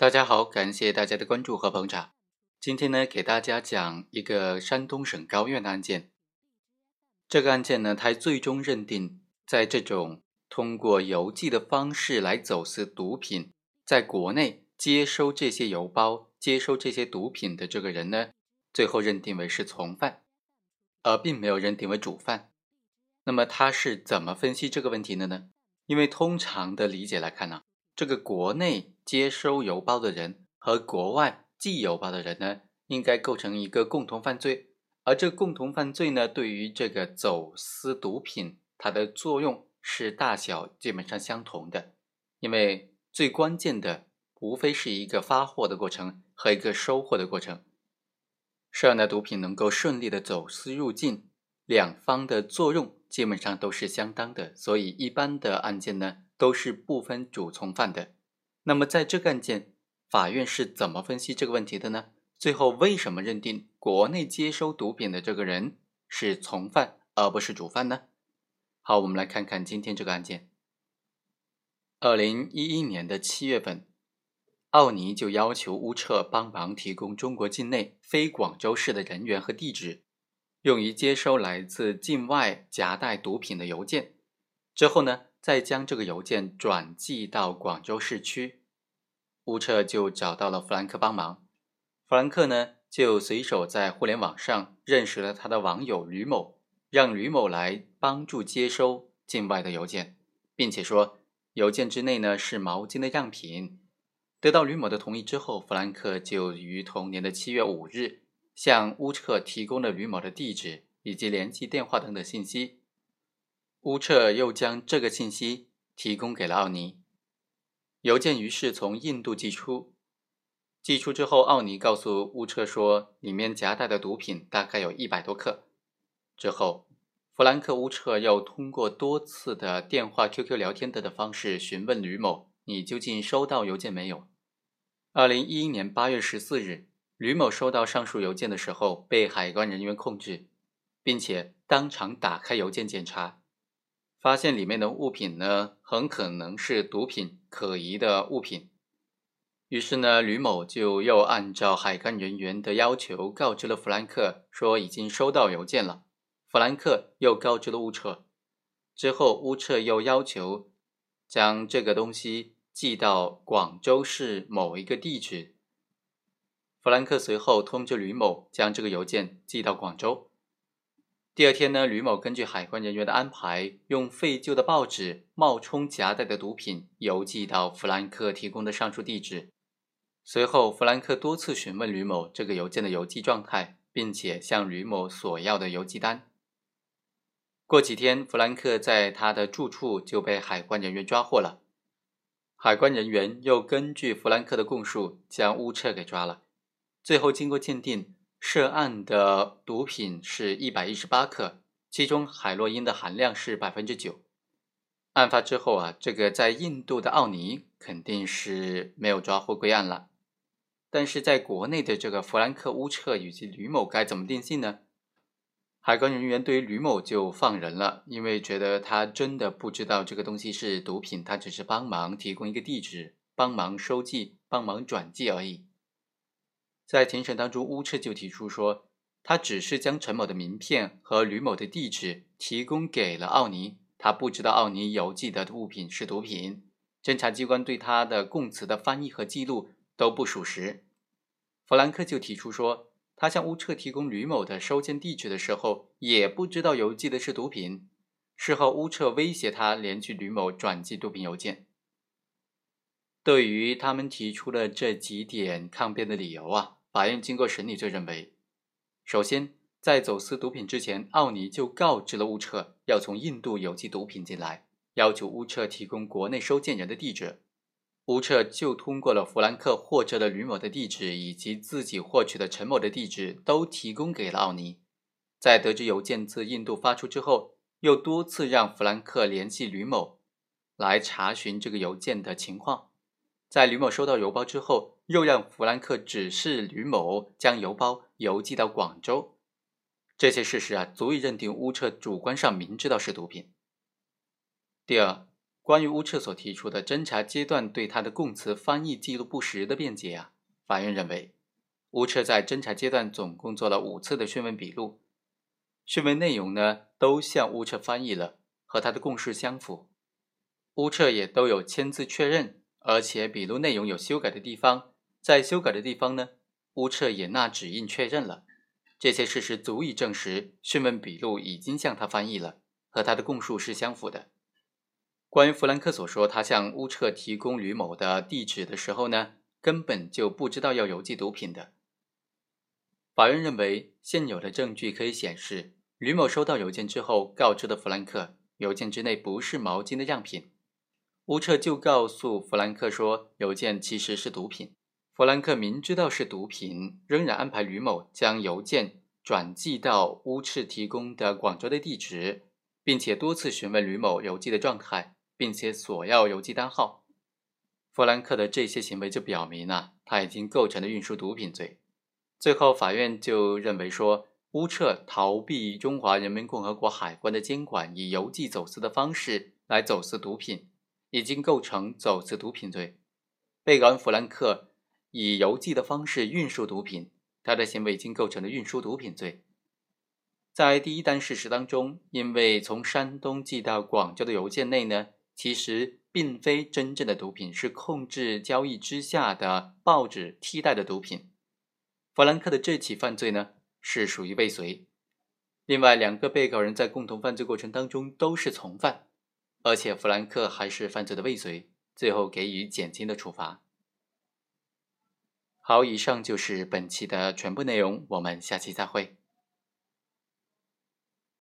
大家好，感谢大家的关注和捧场。今天呢，给大家讲一个山东省高院的案件。这个案件呢，它最终认定，在这种通过邮寄的方式来走私毒品，在国内接收这些邮包、接收这些毒品的这个人呢，最后认定为是从犯，而并没有认定为主犯。那么他是怎么分析这个问题的呢？因为通常的理解来看呢。这个国内接收邮包的人和国外寄邮包的人呢，应该构成一个共同犯罪。而这共同犯罪呢，对于这个走私毒品，它的作用是大小基本上相同的。因为最关键的，无非是一个发货的过程和一个收货的过程。涉案的毒品能够顺利的走私入境，两方的作用基本上都是相当的。所以一般的案件呢。都是不分主从犯的。那么在这个案件，法院是怎么分析这个问题的呢？最后为什么认定国内接收毒品的这个人是从犯而不是主犯呢？好，我们来看看今天这个案件。二零一一年的七月份，奥尼就要求乌彻帮忙提供中国境内非广州市的人员和地址，用于接收来自境外夹带毒品的邮件。之后呢？再将这个邮件转寄到广州市区，乌彻就找到了弗兰克帮忙。弗兰克呢，就随手在互联网上认识了他的网友吕某，让吕某来帮助接收境外的邮件，并且说邮件之内呢是毛巾的样品。得到吕某的同意之后，弗兰克就于同年的七月五日向乌彻提供了吕某的地址以及联系电话等等信息。乌彻又将这个信息提供给了奥尼，邮件于是从印度寄出。寄出之后，奥尼告诉乌彻说，里面夹带的毒品大概有一百多克。之后，弗兰克·乌彻又通过多次的电话、QQ 聊天等的方式询问吕某：“你究竟收到邮件没有？”二零一一年八月十四日，吕某收到上述邮件的时候，被海关人员控制，并且当场打开邮件检查。发现里面的物品呢，很可能是毒品，可疑的物品。于是呢，吕某就又按照海关人员的要求告知了弗兰克，说已经收到邮件了。弗兰克又告知了乌彻，之后乌彻又要求将这个东西寄到广州市某一个地址。弗兰克随后通知吕某将这个邮件寄到广州。第二天呢，吕某根据海关人员的安排，用废旧的报纸冒充夹带的毒品邮寄到弗兰克提供的上述地址。随后，弗兰克多次询问吕某这个邮件的邮寄状态，并且向吕某索要的邮寄单。过几天，弗兰克在他的住处就被海关人员抓获了。海关人员又根据弗兰克的供述，将乌彻给抓了。最后，经过鉴定。涉案的毒品是一百一十八克，其中海洛因的含量是百分之九。案发之后啊，这个在印度的奥尼肯定是没有抓获归案了。但是在国内的这个弗兰克·乌彻以及吕某该怎么定性呢？海关人员对于吕某就放人了，因为觉得他真的不知道这个东西是毒品，他只是帮忙提供一个地址，帮忙收寄、帮忙转寄而已。在庭审当中，乌彻就提出说，他只是将陈某的名片和吕某的地址提供给了奥尼，他不知道奥尼邮寄的物品是毒品。侦查机关对他的供词的翻译和记录都不属实。弗兰克就提出说，他向乌彻提供吕某的收件地址的时候，也不知道邮寄的是毒品。事后，乌彻威胁他连续吕某转寄毒品邮件。对于他们提出的这几点抗辩的理由啊。法院经过审理，就认为，首先，在走私毒品之前，奥尼就告知了乌彻要从印度邮寄毒品进来，要求乌彻提供国内收件人的地址。乌彻就通过了弗兰克获知的吕某的地址以及自己获取的陈某的地址，都提供给了奥尼。在得知邮件自印度发出之后，又多次让弗兰克联系吕某，来查询这个邮件的情况。在吕某收到邮包之后，又让弗兰克指示吕某将邮包邮寄到广州。这些事实啊，足以认定乌彻主观上明知道是毒品。第二，关于乌彻所提出的侦查阶段对他的供词翻译记录不实的辩解啊，法院认为，乌彻在侦查阶段总共做了五次的讯问笔录，讯问内容呢都向乌彻翻译了，和他的供述相符，乌彻也都有签字确认，而且笔录内容有修改的地方，在修改的地方呢，乌彻也捺指印确认了，这些事实足以证实讯问笔录已经向他翻译了，和他的供述是相符的。关于弗兰克所说，他向乌彻提供吕某的地址的时候呢，根本就不知道要邮寄毒品的。法院认为，现有的证据可以显示，吕某收到邮件之后，告知的弗兰克，邮件之内不是毛巾的样品。乌彻就告诉弗兰克说，邮件其实是毒品。弗兰克明知道是毒品，仍然安排吕某将邮件转寄到乌彻提供的广州的地址，并且多次询问吕某邮寄的状态。并且索要邮寄单号，弗兰克的这些行为就表明了他已经构成了运输毒品罪。最后，法院就认为说，乌彻逃避中华人民共和国海关的监管，以邮寄走私的方式来走私毒品，已经构成走私毒品罪。被告人弗兰克以邮寄的方式运输毒品，他的行为已经构成了运输毒品罪。在第一单事实当中，因为从山东寄到广州的邮件内呢。其实并非真正的毒品，是控制交易之下的报纸替代的毒品。弗兰克的这起犯罪呢，是属于未遂。另外两个被告人在共同犯罪过程当中都是从犯，而且弗兰克还是犯罪的未遂，最后给予减轻的处罚。好，以上就是本期的全部内容，我们下期再会。